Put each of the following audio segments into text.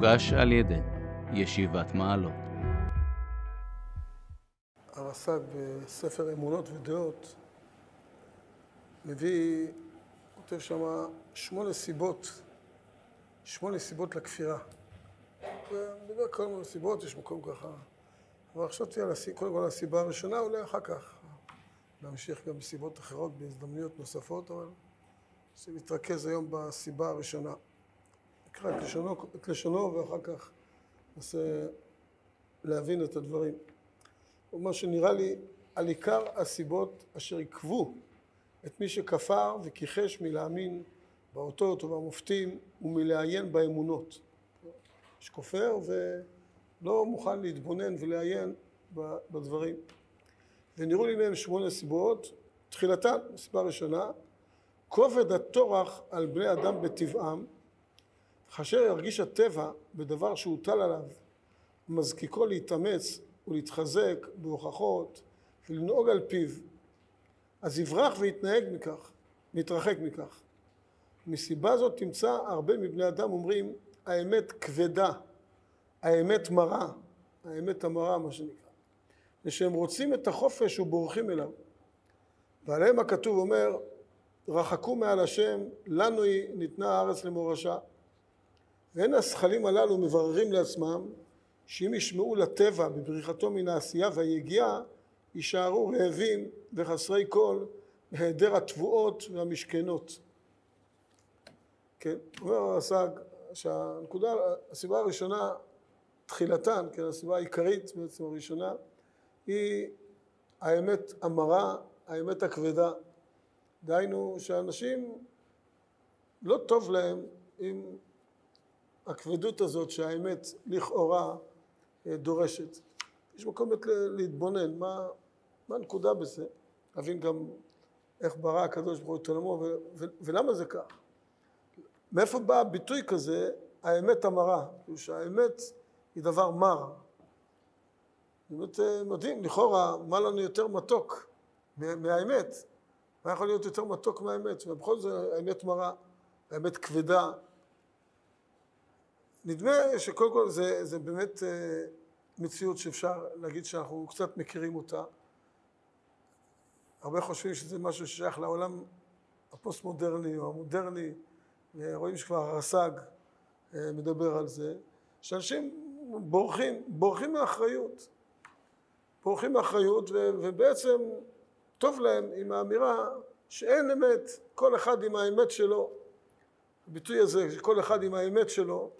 מוגש על ידי ישיבת מעלות. הרס"ג בספר אמונות ודעות מביא, כותב שם שמונה סיבות, שמונה סיבות לכפירה. ומדבר כל מיני סיבות, יש מקום ככה. אבל חשבתי על הסיבה, קודם כל הסיבה הראשונה, אולי אחר כך. להמשיך גם בסיבות אחרות, בהזדמנויות נוספות, אבל שנתרכז היום בסיבה הראשונה. נקרא את לשונו, את לשונו ואחר כך ננסה להבין את הדברים. מה שנראה לי על עיקר הסיבות אשר עיכבו את מי שכפר וכיחש מלהאמין באותות ובמופתים ומלעיין באמונות. יש כופר ולא מוכן להתבונן ולעיין בדברים. ונראו לי מהם שמונה סיבות. תחילתן, סיבה ראשונה, כובד הטורח על בני אדם בטבעם, כאשר ירגיש הטבע בדבר שהוטל עליו, מזקיקו להתאמץ ולהתחזק בהוכחות ולנהוג על פיו, אז יברח ויתנהג מכך, ויתרחק מכך. מסיבה זאת תמצא הרבה מבני אדם אומרים האמת כבדה, האמת מרה, האמת המרה מה שנקרא, ושהם רוצים את החופש ובורחים אליו. ועליהם הכתוב אומר רחקו מעל השם, לנו היא ניתנה הארץ למורשה. ואין השכלים הללו מבררים לעצמם שאם ישמעו לטבע בבריחתו מן העשייה והיגיעה, יישארו רעבים וחסרי כל בהיעדר התבואות והמשכנות. כן, אומר הרס"ג שהנקודה, הסיבה הראשונה, תחילתן, כן, הסיבה העיקרית בעצם הראשונה, היא האמת המרה, האמת הכבדה. דהיינו שאנשים לא טוב להם עם הכבדות הזאת שהאמת לכאורה אה, דורשת. יש מקום להתבונן, מה, מה הנקודה בזה, להבין גם איך ברא הקדוש ברוך הוא את עולמו ולמה זה כך. מאיפה בא ביטוי כזה, האמת המרה, כאילו שהאמת היא דבר מר. באמת אה, מדהים, לכאורה, מה לנו יותר מתוק מהאמת? מה יכול להיות יותר מתוק מהאמת? ובכל זאת האמת מרה, האמת כבדה. נדמה שקודם כל זה, זה באמת אה, מציאות שאפשר להגיד שאנחנו קצת מכירים אותה. הרבה חושבים שזה משהו ששייך לעולם הפוסט-מודרני או המודרני, רואים שכבר הרס"ג אה, מדבר על זה, שאנשים בורחים, בורחים מאחריות. בורחים מאחריות ובעצם טוב להם עם האמירה שאין אמת, כל אחד עם האמת שלו. הביטוי הזה, שכל אחד עם האמת שלו,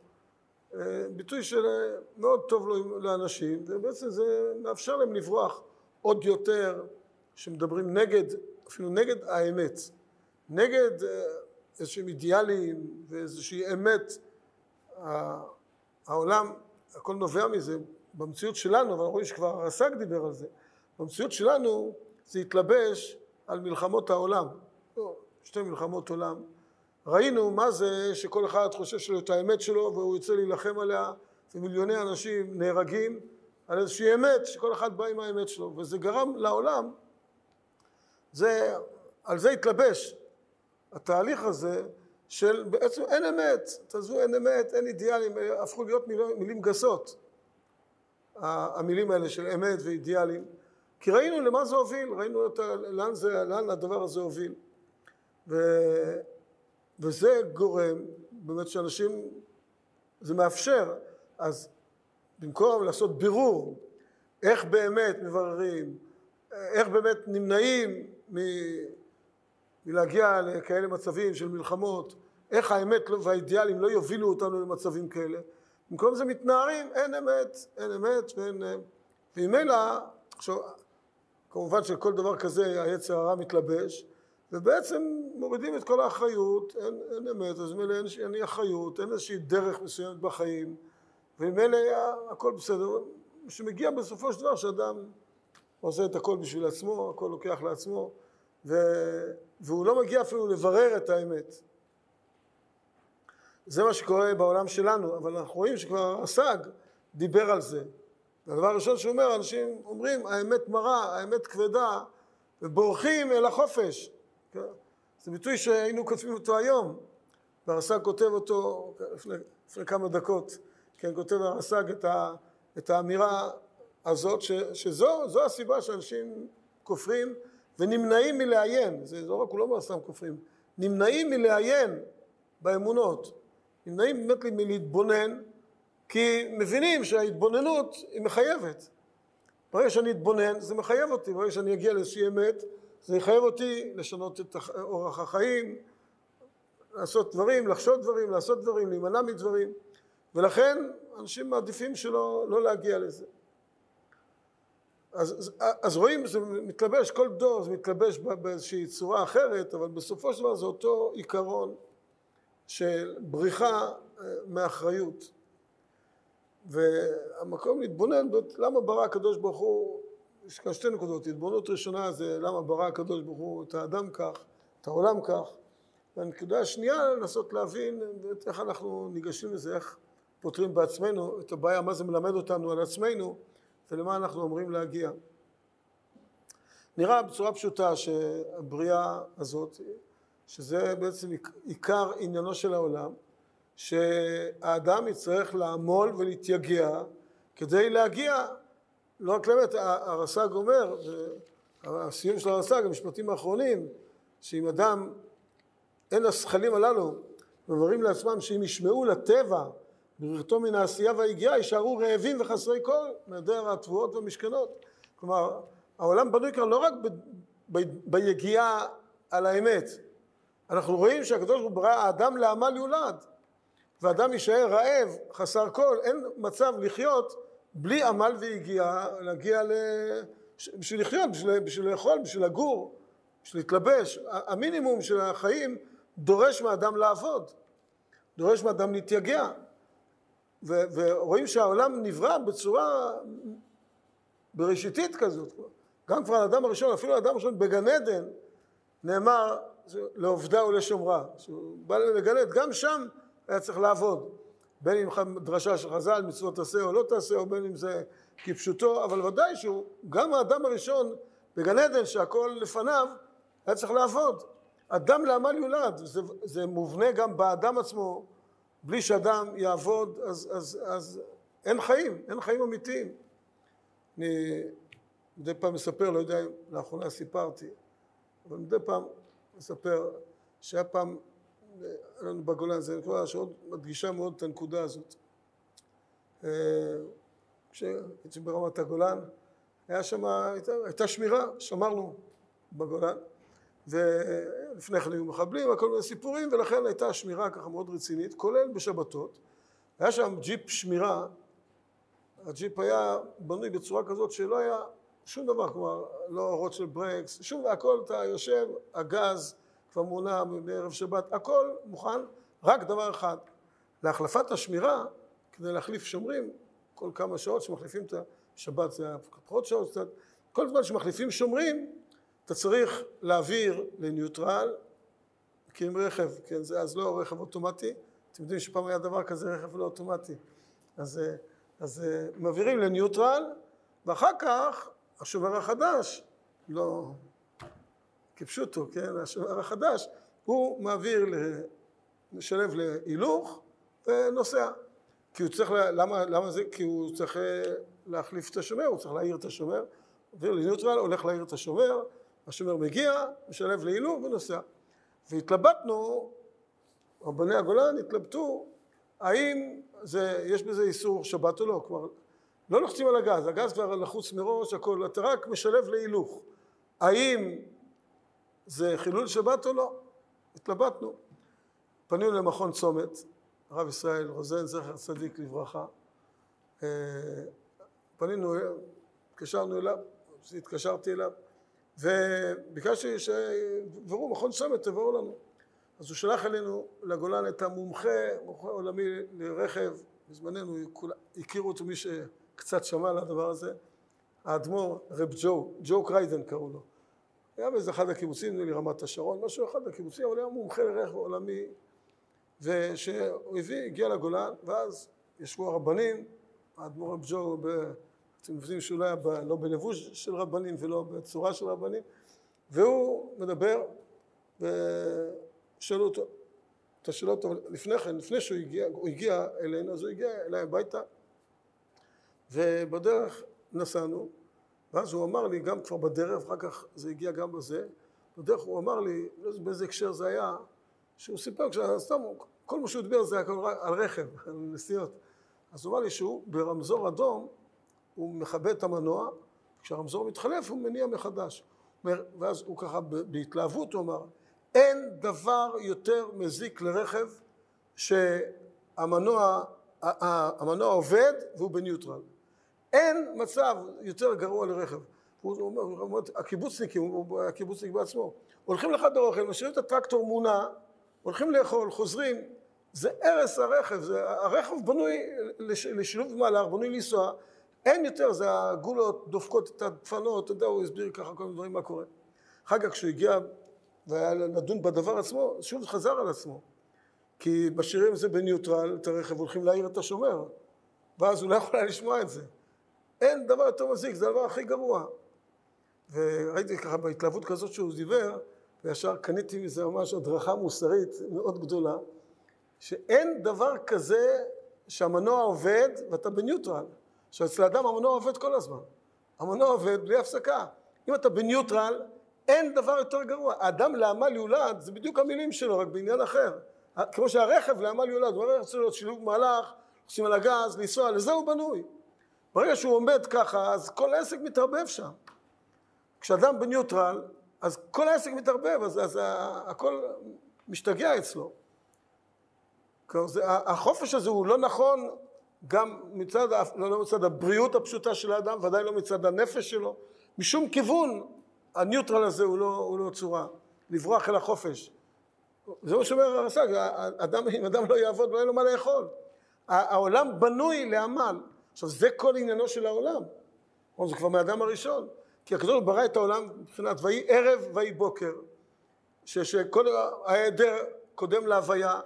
ביטוי שמאוד טוב לאנשים, ובעצם זה מאפשר להם לברוח עוד יותר, שמדברים נגד, אפילו נגד האמת, נגד אה, איזשהם אידיאלים ואיזושהי אמת. העולם, הכל נובע מזה במציאות שלנו, אבל רואים שכבר הרס"ג דיבר על זה, במציאות שלנו זה התלבש על מלחמות העולם, לא, שתי מלחמות עולם. ראינו מה זה שכל אחד חושב שלו את האמת שלו והוא יוצא להילחם עליה ומיליוני אנשים נהרגים על איזושהי אמת שכל אחד בא עם האמת שלו וזה גרם לעולם, זה, על זה התלבש התהליך הזה של בעצם אין אמת, תעזבו אין אמת, אין אידיאלים, הפכו להיות מילים, מילים גסות המילים האלה של אמת ואידיאלים כי ראינו למה זה הוביל, ראינו את לאן, זה, לאן הדבר הזה הוביל. ו, וזה גורם באמת שאנשים, זה מאפשר, אז במקום לעשות בירור איך באמת מבררים, איך באמת נמנעים מ, מלהגיע לכאלה מצבים של מלחמות, איך האמת והאידיאלים לא יובילו אותנו למצבים כאלה. במקום זה מתנערים, אין אמת, אין אמת ואין... וממילא, עכשיו, כמובן שכל דבר כזה היצר הרע מתלבש, ובעצם מורידים את כל האחריות, אין, אין אמת, אז ממילא אין, אין אחריות, אין איזושהי דרך מסוימת בחיים, וממילא הכל בסדר. שמגיע בסופו של דבר שאדם עושה את הכל בשביל עצמו, הכל לוקח לעצמו, ו... והוא לא מגיע אפילו לברר את האמת. זה מה שקורה בעולם שלנו, אבל אנחנו רואים שכבר הס"ג דיבר על זה. והדבר הראשון שהוא אומר, אנשים אומרים, האמת מרה, האמת כבדה, ובורחים אל החופש. כן? זה ביטוי שהיינו כותבים אותו היום, והרס"ג כותב אותו לפני, לפני כמה דקות, כן, כותב הרס"ג את, את האמירה הזאת, ש, שזו הסיבה שאנשים כופרים ונמנעים מלעיין, זה לא רק, הוא לא אומר סתם כופרים, נמנעים מלעיין באמונות, נמנעים באמת מלהתבונן, כי מבינים שההתבוננות היא מחייבת. ברגע שאני אתבונן, זה מחייב אותי, ברגע שאני אגיע לאיזושהי אמת, זה יחייב אותי לשנות את אורח החיים, לעשות דברים, לחשוד דברים, לעשות דברים, להימנע מדברים, ולכן אנשים מעדיפים שלא לא להגיע לזה. אז, אז רואים, זה מתלבש, כל דור זה מתלבש באיזושהי צורה אחרת, אבל בסופו של דבר זה אותו עיקרון של בריחה אה, מאחריות. והמקום להתבונן, למה ברא הקדוש ברוך הוא, יש כאן שתי נקודות, התבוננות ראשונה זה למה ברא הקדוש ברוך הוא את האדם כך, את העולם כך, והנקודה השנייה לנסות להבין איך אנחנו ניגשים לזה, איך פותרים בעצמנו את הבעיה, מה זה מלמד אותנו על עצמנו ולמה אנחנו אמורים להגיע. נראה בצורה פשוטה שהבריאה הזאת, שזה בעצם עיקר עניינו של העולם, שהאדם יצטרך לעמול ולהתייגע כדי להגיע, לא רק באמת, הרס"ג אומר, הסיום של הרס"ג, המשפטים האחרונים, שאם אדם, אין השכלים הללו, אומרים לעצמם שאם ישמעו לטבע בבריאתו מן העשייה והיגיעה, יישארו רעבים וחסרי כל מהדר התבואות והמשכנות. כלומר, העולם בנוי כאן לא רק ב, ב, ביגיעה על האמת. אנחנו רואים שהקדוש ברוך הוא ברא האדם לעמל יולד. ואדם יישאר רעב, חסר כל, אין מצב לחיות בלי עמל ויגיעה, להגיע ל... בשביל לחיות, בשביל, בשביל לאכול, בשביל לגור, בשביל להתלבש. המינימום של החיים דורש מאדם לעבוד, דורש מאדם להתייגע. ו- ורואים שהעולם נברא בצורה בראשיתית כזאת. גם כבר האדם הראשון, אפילו האדם הראשון בגן עדן, נאמר לעובדה ולשומרה. שהוא בא לגן עדן, גם שם היה צריך לעבוד. בין אם דרשה של חז"ל, מצוות תעשה או לא תעשה, או בין אם זה כפשוטו, אבל ודאי שהוא, גם האדם הראשון בגן עדן, שהכל לפניו, היה צריך לעבוד. אדם לעמל יולד, זה, זה מובנה גם באדם עצמו, בלי שאדם יעבוד, אז, אז, אז אין חיים, אין חיים אמיתיים. אני מדי פעם מספר, לא יודע אם לאחרונה סיפרתי, אבל מדי פעם מספר שהיה פעם לנו בגולן, זו נקודה שעוד מדגישה מאוד את הנקודה הזאת. אה, כשהייתי ברמת הגולן, היה שם, הייתה, הייתה שמירה, שמרנו בגולן, ולפני כן היו מחבלים, כל מיני סיפורים, ולכן הייתה שמירה ככה מאוד רצינית, כולל בשבתות. היה שם ג'יפ שמירה, הג'יפ היה בנוי בצורה כזאת שלא היה שום דבר, כלומר, לא אורות של ברקס, שום, הכל אתה יושב, הגז, כבר מונה בערב שבת, הכל מוכן, רק דבר אחד, להחלפת השמירה, כדי להחליף שומרים, כל כמה שעות שמחליפים את השבת זה פחות שעות קצת, כל זמן שמחליפים שומרים, אתה צריך להעביר לניוטרל, כי עם רכב, כן, זה אז לא רכב אוטומטי, אתם יודעים שפעם היה דבר כזה רכב לא אוטומטי, אז, אז מעבירים לניוטרל, ואחר כך השומר החדש, לא, כפשוטו, כן, השוער החדש, הוא מעביר, משלב להילוך ונוסע. כי הוא צריך, למה, למה זה? כי הוא צריך אה, להחליף את השומר, הוא צריך להעיר את השומר, עובר לניוטרל, הולך להעיר את השומר, השומר מגיע, משלב להילוך ונוסע. והתלבטנו, רבני הגולן התלבטו, האם זה, יש בזה איסור שבת או לא, כלומר, לא לוחצים על הגז, הגז כבר לחוץ מראש, הכל, אתה רק משלב להילוך. האם זה חילול שבת או לא? התלבטנו. פנינו למכון צומת, הרב ישראל רוזן, זכר צדיק לברכה. אה, פנינו, התקשרנו אליו, התקשרתי אליו, וביקשתי שיבואו, מכון צומת, תבואו לנו. אז הוא שלח אלינו לגולן את המומחה, מומחה עולמי לרכב, בזמננו הכירו אותו מי שקצת שמע על הדבר הזה, האדמו"ר רב ג'ו, ג'ו קריידן קראו לו. היה באיזה אחד הקיבוצים, נדמה לי רמת השרון, משהו אחד הקיבוצים, אבל היה מומחה לרכב עולמי, ושהוא הביא, הגיע לגולן, ואז ישבו הרבנים, האדמו"ר רב ג'ו, אתם מבינים שהוא לא היה לא בלבוש של רבנים ולא בצורה של רבנים, והוא מדבר, ושאלו אותו, את השאלות, אבל לפני כן, לפני שהוא הגיע, הוא הגיע אלינו, אז הוא הגיע אליי הביתה, ובדרך נסענו, ואז הוא אמר לי, גם כבר בדרך, אחר כך זה הגיע גם בזה, בדרך הוא אמר לי, לא יודע באיזה הקשר זה היה, שהוא סיפר, סתם, כל מה שהוא דיבר זה היה על רכב, על נסיעות. אז הוא אמר לי שהוא ברמזור אדום, הוא מכבה את המנוע, כשהרמזור מתחלף הוא מניע מחדש. ואז הוא ככה בהתלהבות הוא אמר, אין דבר יותר מזיק לרכב שהמנוע המנוע עובד והוא בניוטרל. אין מצב יותר גרוע לרכב. הוא אומר, הקיבוצניקים, הקיבוצניק בעצמו, הולכים לחדר אוכל, משאירים את הטרקטור מונע, הולכים לאכול, חוזרים, זה הרס הרכב, זה, הרכב בנוי לשילוב מהלך, בנוי לנסוע, אין יותר, זה הגולות דופקות את הדפנות, אתה יודע, הוא הסביר ככה כל מיני דברים מה קורה. אחר כך כשהוא הגיע והיה לדון בדבר עצמו, שוב חזר על עצמו. כי משאירים את זה בניוטרל, את הרכב, הולכים להעיר את השומר, ואז הוא לא יכול היה לשמוע את זה. אין דבר יותר מזיק, זה הדבר הכי גרוע. וראיתי ככה בהתלהבות כזאת שהוא דיבר, וישר קניתי מזה ממש הדרכה מוסרית מאוד גדולה, שאין דבר כזה שהמנוע עובד ואתה בניוטרל. עכשיו אצל האדם המנוע עובד כל הזמן. המנוע עובד בלי הפסקה. אם אתה בניוטרל, אין דבר יותר גרוע. האדם לעמל יולד, זה בדיוק המילים שלו, רק בעניין אחר. כמו שהרכב לעמל יולד, הוא הרכב צריך להיות שילוב מהלך, עושים על הגז, לנסוע, לזה הוא בנוי. ברגע שהוא עומד ככה, אז כל העסק מתערבב שם. כשאדם בניוטרל, אז כל העסק מתערבב, אז, אז הכל משתגע אצלו. החופש הזה הוא לא נכון גם מצד, לא, לא מצד הבריאות הפשוטה של האדם, ודאי לא מצד הנפש שלו. משום כיוון הניוטרל הזה הוא לא, הוא לא צורה, לברוח אל החופש. זה מה שאומר הרס"ג, אם אדם לא יעבוד, לא יהיה לו מה לאכול. העולם בנוי לעמל. עכשיו, זה כל עניינו של העולם. זה כבר מהאדם הראשון. כי הקדוש ברא את העולם מבחינת ויהי ערב ויהי בוקר. שכל ההיעדר קודם להוויה,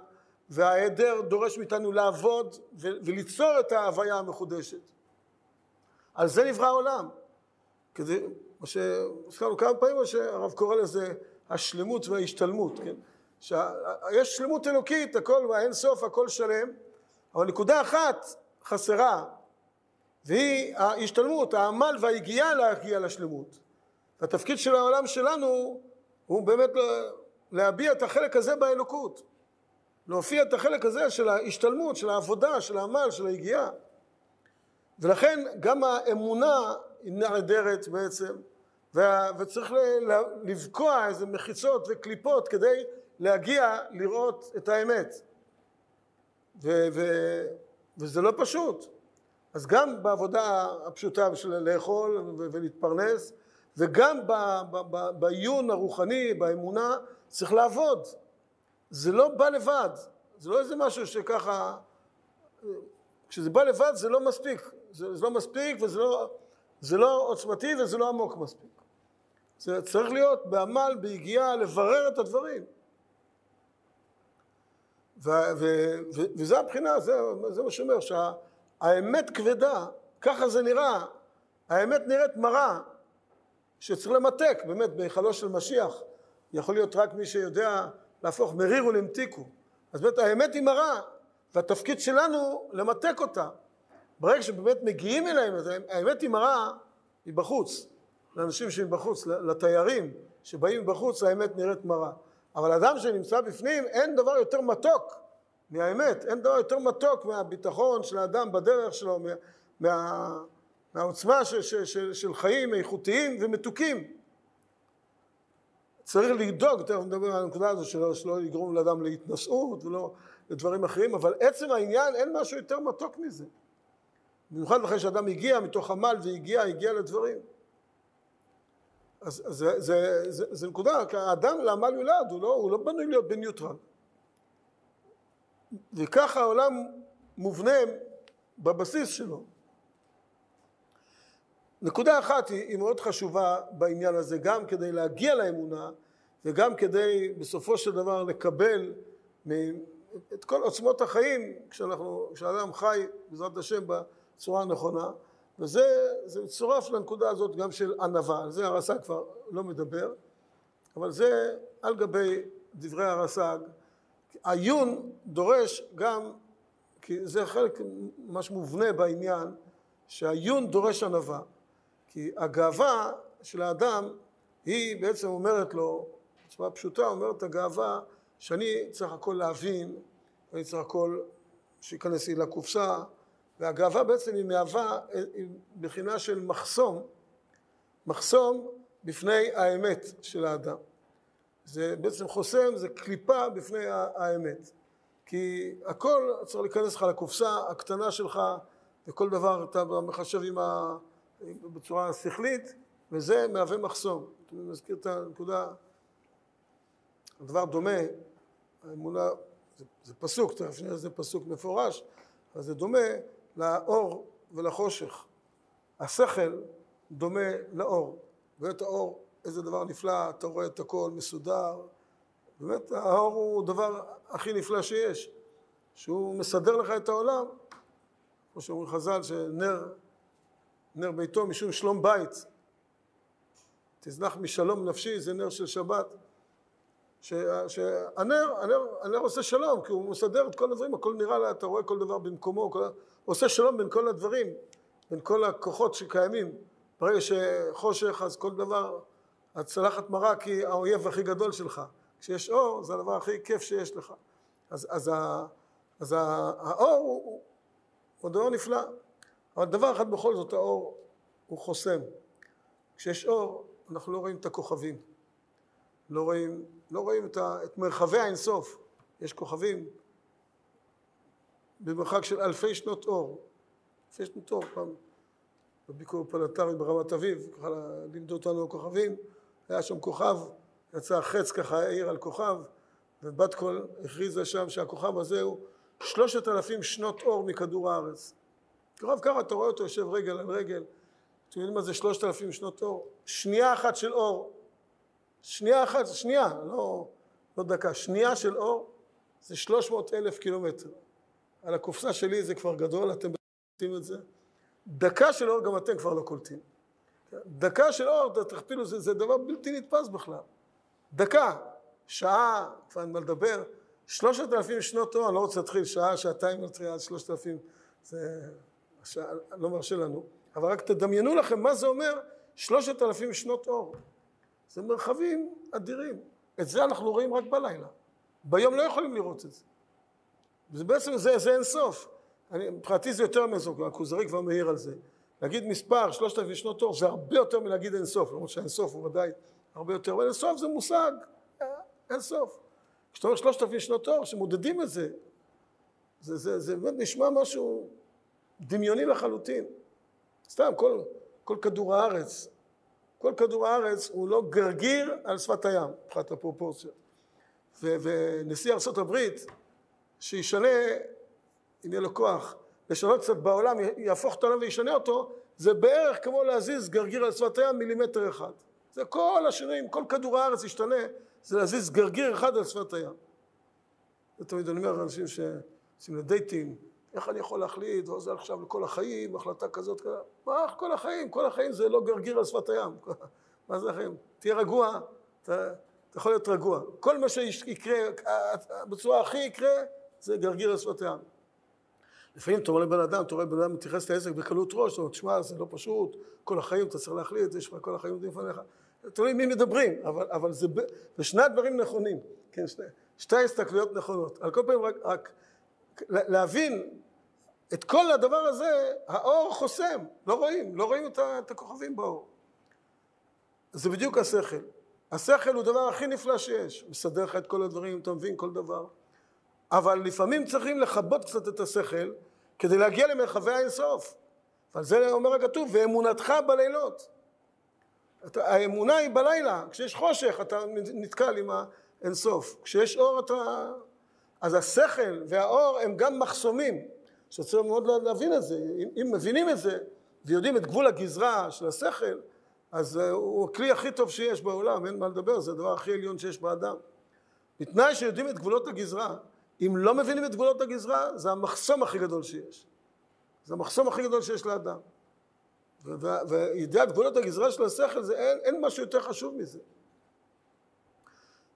וההיעדר דורש מאיתנו לעבוד וליצור את ההוויה המחודשת. על זה נברא העולם. כדי, מה שהזכרנו כמה פעמים, מה שהרב קורא לזה השלמות וההשתלמות, כן? שיש שלמות אלוקית, הכל מהאין סוף, הכל שלם, אבל נקודה אחת חסרה, והיא ההשתלמות, העמל והיגיעה להגיע לשלמות. והתפקיד של העולם שלנו הוא באמת להביע את החלק הזה באלוקות. להופיע את החלק הזה של ההשתלמות, של העבודה, של העמל, של היגיעה. ולכן גם האמונה היא נעדרת בעצם, וצריך לבקוע איזה מחיצות וקליפות כדי להגיע לראות את האמת. ו- ו- וזה לא פשוט. אז גם בעבודה הפשוטה של לאכול ולהתפרנס, וגם בעיון הרוחני, באמונה, צריך לעבוד. זה לא בא לבד, זה לא איזה משהו שככה, כשזה בא לבד זה לא מספיק, זה, זה לא מספיק וזה לא, זה לא עוצמתי וזה לא עמוק מספיק. זה צריך להיות בעמל, ביגיעה, לברר את הדברים. ו, ו, ו, וזה הבחינה, זה, זה מה שאומר, שהאמת כבדה, ככה זה נראה, האמת נראית מרה, שצריך למתק, באמת, בהיכלו של משיח. יכול להיות רק מי שיודע להפוך מריר ולמתיקו. אז באמת האמת היא מרה, והתפקיד שלנו למתק אותה. ברגע שבאמת מגיעים אליהם, האמת היא מרה, היא בחוץ. לאנשים שמבחוץ, לתיירים שבאים מבחוץ, האמת נראית מרה. אבל אדם שנמצא בפנים, אין דבר יותר מתוק מהאמת, אין דבר יותר מתוק מהביטחון של האדם בדרך שלו, מה, מה, מהעוצמה של, של, של, של חיים איכותיים ומתוקים. צריך לדאוג, תכף נדבר על הנקודה הזו שלא, שלא יגרום לאדם להתנשאות ולא לדברים אחרים, אבל עצם העניין אין משהו יותר מתוק מזה. במיוחד אחרי שאדם הגיע מתוך עמל והגיע, הגיע לדברים. אז זה, זה, זה, זה נקודה, כי האדם לעמל יולד, הוא לא, הוא לא בנוי להיות בניוטרל. וככה העולם מובנה בבסיס שלו. נקודה אחת היא, מאוד חשובה בעניין הזה, גם כדי להגיע לאמונה וגם כדי בסופו של דבר לקבל את כל עוצמות החיים כשאנחנו, כשאדם חי בעזרת השם בצורה הנכונה. וזה מצורף לנקודה הזאת גם של ענווה, על זה הרס"ג כבר לא מדבר אבל זה על גבי דברי הרס"ג העיון דורש גם, כי זה חלק ממש מובנה בעניין, שהעיון דורש ענווה. כי הגאווה של האדם היא בעצם אומרת לו, בצורה פשוטה אומרת הגאווה שאני צריך הכל להבין, אני צריך הכל שייכנס לי לקופסה, והגאווה בעצם היא מהווה בחינה של מחסום, מחסום בפני האמת של האדם. זה בעצם חוסם, זה קליפה בפני האמת. כי הכל צריך להיכנס לך לקופסה הקטנה שלך, וכל דבר אתה מחשב עם ה... בצורה שכלית, וזה מהווה מחסום. אני מזכיר את הנקודה, הדבר דומה, האמונה, זה, זה פסוק, תכף נראה זה פסוק מפורש, אבל זה דומה לאור ולחושך. השכל דומה לאור, ואת האור איזה דבר נפלא, אתה רואה את הכל מסודר. באמת, האור הוא הדבר הכי נפלא שיש, שהוא מסדר לך את העולם. כמו שאומרים חז"ל, שנר, נר ביתו משום שלום בית. תזנח משלום נפשי, זה נר של שבת. שהנר, הנר, הנר עושה שלום, כי הוא מסדר את כל הדברים, הכל נראה לה, אתה רואה כל דבר במקומו, כל, עושה שלום בין כל הדברים, בין כל הכוחות שקיימים. ברגע שחושך, אז כל דבר הצלחת מראה כי האויב הכי גדול שלך. כשיש אור, זה הדבר הכי כיף שיש לך. אז, אז, ה, אז ה, האור הוא, הוא דבר נפלא, אבל דבר אחד בכל זאת, האור הוא חוסם. כשיש אור, אנחנו לא רואים את הכוכבים. לא רואים, לא רואים את, ה, את מרחבי האינסוף. יש כוכבים במרחק של אלפי שנות אור. אלפי שנות אור, פעם בביקור פלנטרי ברמת אביב, ככה לימדו אותנו כוכבים. היה שם כוכב, יצא חץ ככה העיר על כוכב, ובת קול הכריזה שם שהכוכב הזה הוא שלושת אלפים שנות אור מכדור הארץ. כוכב ככה, אתה רואה אותו יושב רגל על רגל, אתם יודעים מה זה שלושת אלפים שנות אור? שנייה אחת של אור, שנייה אחת, שנייה, לא, לא דקה, שנייה של אור זה שלוש מאות אלף קילומטר. על הקופסה שלי זה כבר גדול, אתם קולטים את זה. דקה של אור גם אתם כבר לא קולטים. דקה של אור, תכפילו, זה, זה דבר בלתי נתפס בכלל. דקה, שעה, כבר אין מה לדבר, שלושת אלפים שנות אור, אני לא רוצה להתחיל שעה, שעתיים, צריך עד שלושת אלפים, זה השעה, לא מרשה לנו, אבל רק תדמיינו לכם מה זה אומר שלושת אלפים שנות אור. זה מרחבים אדירים. את זה אנחנו רואים רק בלילה. ביום לא יכולים לראות את זה. זה בעצם, זה, זה אין סוף. מבחינתי זה יותר מזה, הכוזרי כבר מעיר על זה. להגיד מספר, שלושת אלפים שנות אור, זה הרבה יותר מלהגיד אין סוף, למרות שאין סוף הוא ודאי הרבה יותר, אבל אין סוף זה מושג, אה, אין סוף. כשאתה אומר שלושת אלפים שנות אור, שמודדים את זה, זה, זה, זה באמת נשמע משהו דמיוני לחלוטין. סתם, כל, כל כדור הארץ, כל כדור הארץ הוא לא גרגיר על שפת הים, מבחינת הפרופורציות. ונשיא ארה"ב, שישנה, אם יהיה לו כוח, לשנות קצת בעולם, יהפוך את העולם וישנה אותו, זה בערך כמו להזיז גרגיר על שפת הים מילימטר אחד. זה כל השינויים, כל כדור הארץ ישתנה, זה להזיז גרגיר אחד על שפת הים. זה תמיד אני אומר לאנשים שעושים לדייטים, איך אני יכול להחליט, וזה עכשיו לכל החיים, החלטה כזאת, כזאת. מה כל החיים? כל החיים זה לא גרגיר על שפת הים. מה זה החיים? תהיה רגוע, אתה, אתה יכול להיות רגוע. כל מה שיקרה, בצורה הכי יקרה, זה גרגיר על שפת הים. לפעמים אתה רואה לבן אדם, אתה רואה בן אדם מתייחס לעסק בקלות ראש, אתה אומר, תשמע, זה לא פשוט, כל החיים אתה צריך להחליט, יש לך כל החיים עומדים לפניך. תלוי מי מדברים, אבל, אבל זה, זה שני הדברים נכונים, כן, שני, שתי ההסתכלויות נכונות. על כל פנים רק, רק להבין את כל הדבר הזה, האור חוסם, לא רואים, לא רואים את, את הכוכבים באור. זה בדיוק השכל. השכל הוא הדבר הכי נפלא שיש, מסדר לך את כל הדברים, אתה מבין כל דבר. אבל לפעמים צריכים לכבות קצת את השכל כדי להגיע למרחבי האינסוף. ועל זה אומר הכתוב, ואמונתך בלילות. האמונה היא בלילה, כשיש חושך אתה נתקל עם האינסוף, כשיש אור אתה... אז השכל והאור הם גם מחסומים, שצריך מאוד להבין את זה, אם, אם מבינים את זה ויודעים את גבול הגזרה של השכל, אז הוא הכלי הכי טוב שיש בעולם, אין מה לדבר, זה הדבר הכי עליון שיש באדם. בתנאי שיודעים את גבולות הגזרה, אם לא מבינים את גבולות הגזרה, זה המחסום הכי גדול שיש. זה המחסום הכי גדול שיש לאדם. וידיעת גבולות הגזרה של השכל, זה אין, אין משהו יותר חשוב מזה.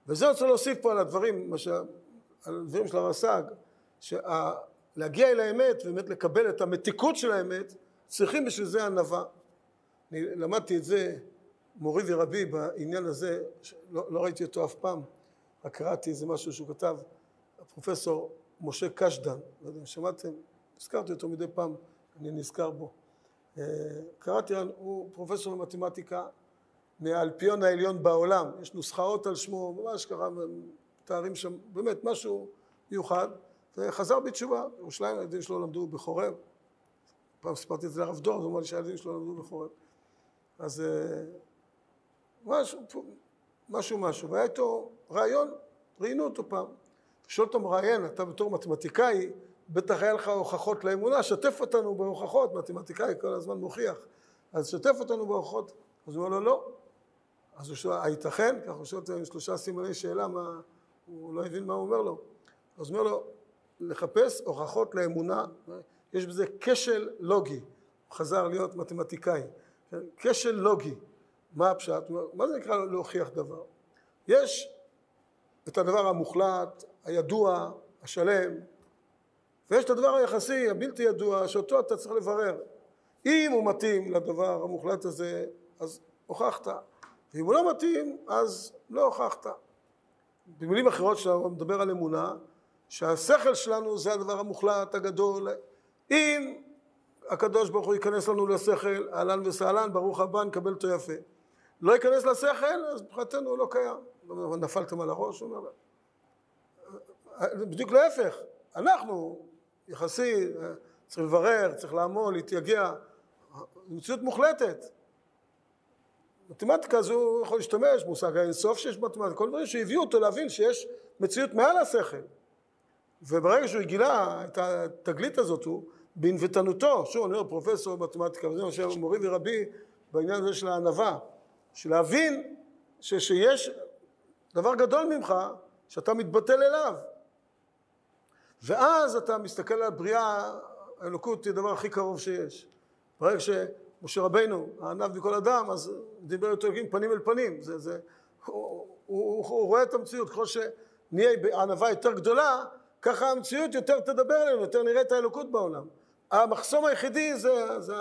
וזה רוצה להוסיף פה על הדברים, מה על דברים של הרס"ג, שלהגיע אל האמת ובאמת לקבל את המתיקות של האמת, צריכים בשביל זה ענווה. אני למדתי את זה, מורי ורבי בעניין הזה, לא, לא ראיתי אותו אף פעם, רק קראתי איזה משהו שהוא כתב, הפרופסור משה קשדן, לא יודע אם שמעתם, הזכרתי אותו מדי פעם, אני נזכר בו. אה, קראתי, הוא פרופסור למתמטיקה מהאלפיון העליון בעולם, יש נוסחאות על שמו, ממש ככה מתארים שם, באמת משהו מיוחד, וחזר בתשובה, ירושלים הילדים שלו למדו בחורב, פעם סיפרתי את זה לרב דור, הוא אמר לי שהילדים שלו למדו בחורב, אז אה, משהו, משהו משהו, והיה איתו רעיון, ראיינו אותו פעם, שואל אותו מראיין, אתה בתור מתמטיקאי, בטח היה לך הוכחות לאמונה, שתף אותנו בהוכחות, מתמטיקאי כל הזמן מוכיח, אז שתף אותנו בהוכחות, אז הוא אומר לו לא, אז הוא שואל, הייתכן? ככה הוא שואל אותו עם שלושה סימני שאלה, מה, הוא לא הבין מה הוא אומר לו, אז הוא אומר לו, לחפש הוכחות לאמונה, יש בזה כשל לוגי, הוא חזר להיות מתמטיקאי, כן? כשל לוגי, מה הפשט? מה זה נקרא להוכיח דבר? יש את הדבר המוחלט, הידוע, השלם, ויש את הדבר היחסי, הבלתי ידוע, שאותו אתה צריך לברר. אם הוא מתאים לדבר המוחלט הזה, אז הוכחת. ואם הוא לא מתאים, אז לא הוכחת. במילים אחרות, כשאתה מדבר על אמונה, שהשכל שלנו זה הדבר המוחלט, הגדול. אם הקדוש ברוך הוא ייכנס לנו לשכל, אהלן וסהלן, ברוך הבא, נקבל אותו יפה. לא ייכנס לשכל, אז מבחינתנו הוא לא קיים. נפלתם על הראש? הוא אומר, בדיוק להפך, אנחנו יחסי, צריך לברר, צריך לעמול, להתייגע, זו מציאות מוחלטת. מתמטיקה הוא יכול להשתמש, מושג האינסוף שיש במתמטיקה, כל דברים שהביאו אותו להבין שיש מציאות מעל השכל. וברגע שהוא גילה את התגלית הזאת, הוא בענוותנותו, שוב אני אומר פרופסור במתמטיקה, וזה מה שמורי ורבי בעניין הזה של הענווה, של להבין ש, שיש דבר גדול ממך שאתה מתבטל אליו. ואז אתה מסתכל על הבריאה, האלוקות היא הדבר הכי קרוב שיש. ברגע שמשה רבינו, הענב מכל אדם, אז דיבר איתו אלוקים פנים אל פנים. זה, זה, הוא, הוא, הוא, הוא רואה את המציאות, ככל שנהיה בענווה יותר גדולה, ככה המציאות יותר תדבר אלינו, יותר נראה את האלוקות בעולם. המחסום היחידי זה, זה,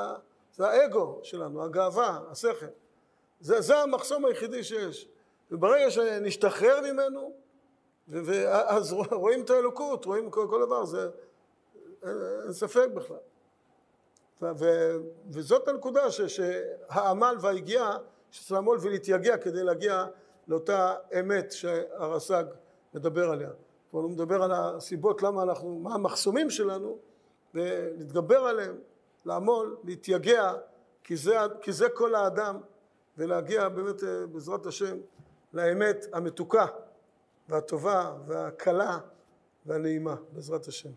זה האגו שלנו, הגאווה, השכל. זה, זה המחסום היחידי שיש. וברגע שנשתחרר ממנו, ואז רואים את האלוקות, רואים כל, כל דבר, זה אין ספק בכלל. ו, וזאת הנקודה ש, שהעמל והיגיעה שצריך לעמול ולהתייגע כדי להגיע לאותה אמת שהרס"ג מדבר עליה. כלומר הוא מדבר על הסיבות למה אנחנו, מה המחסומים שלנו ולהתגבר עליהם, לעמול, להתייגע, כי זה, כי זה כל האדם ולהגיע באמת בעזרת השם לאמת המתוקה והטובה והקלה והנעימה בעזרת השם.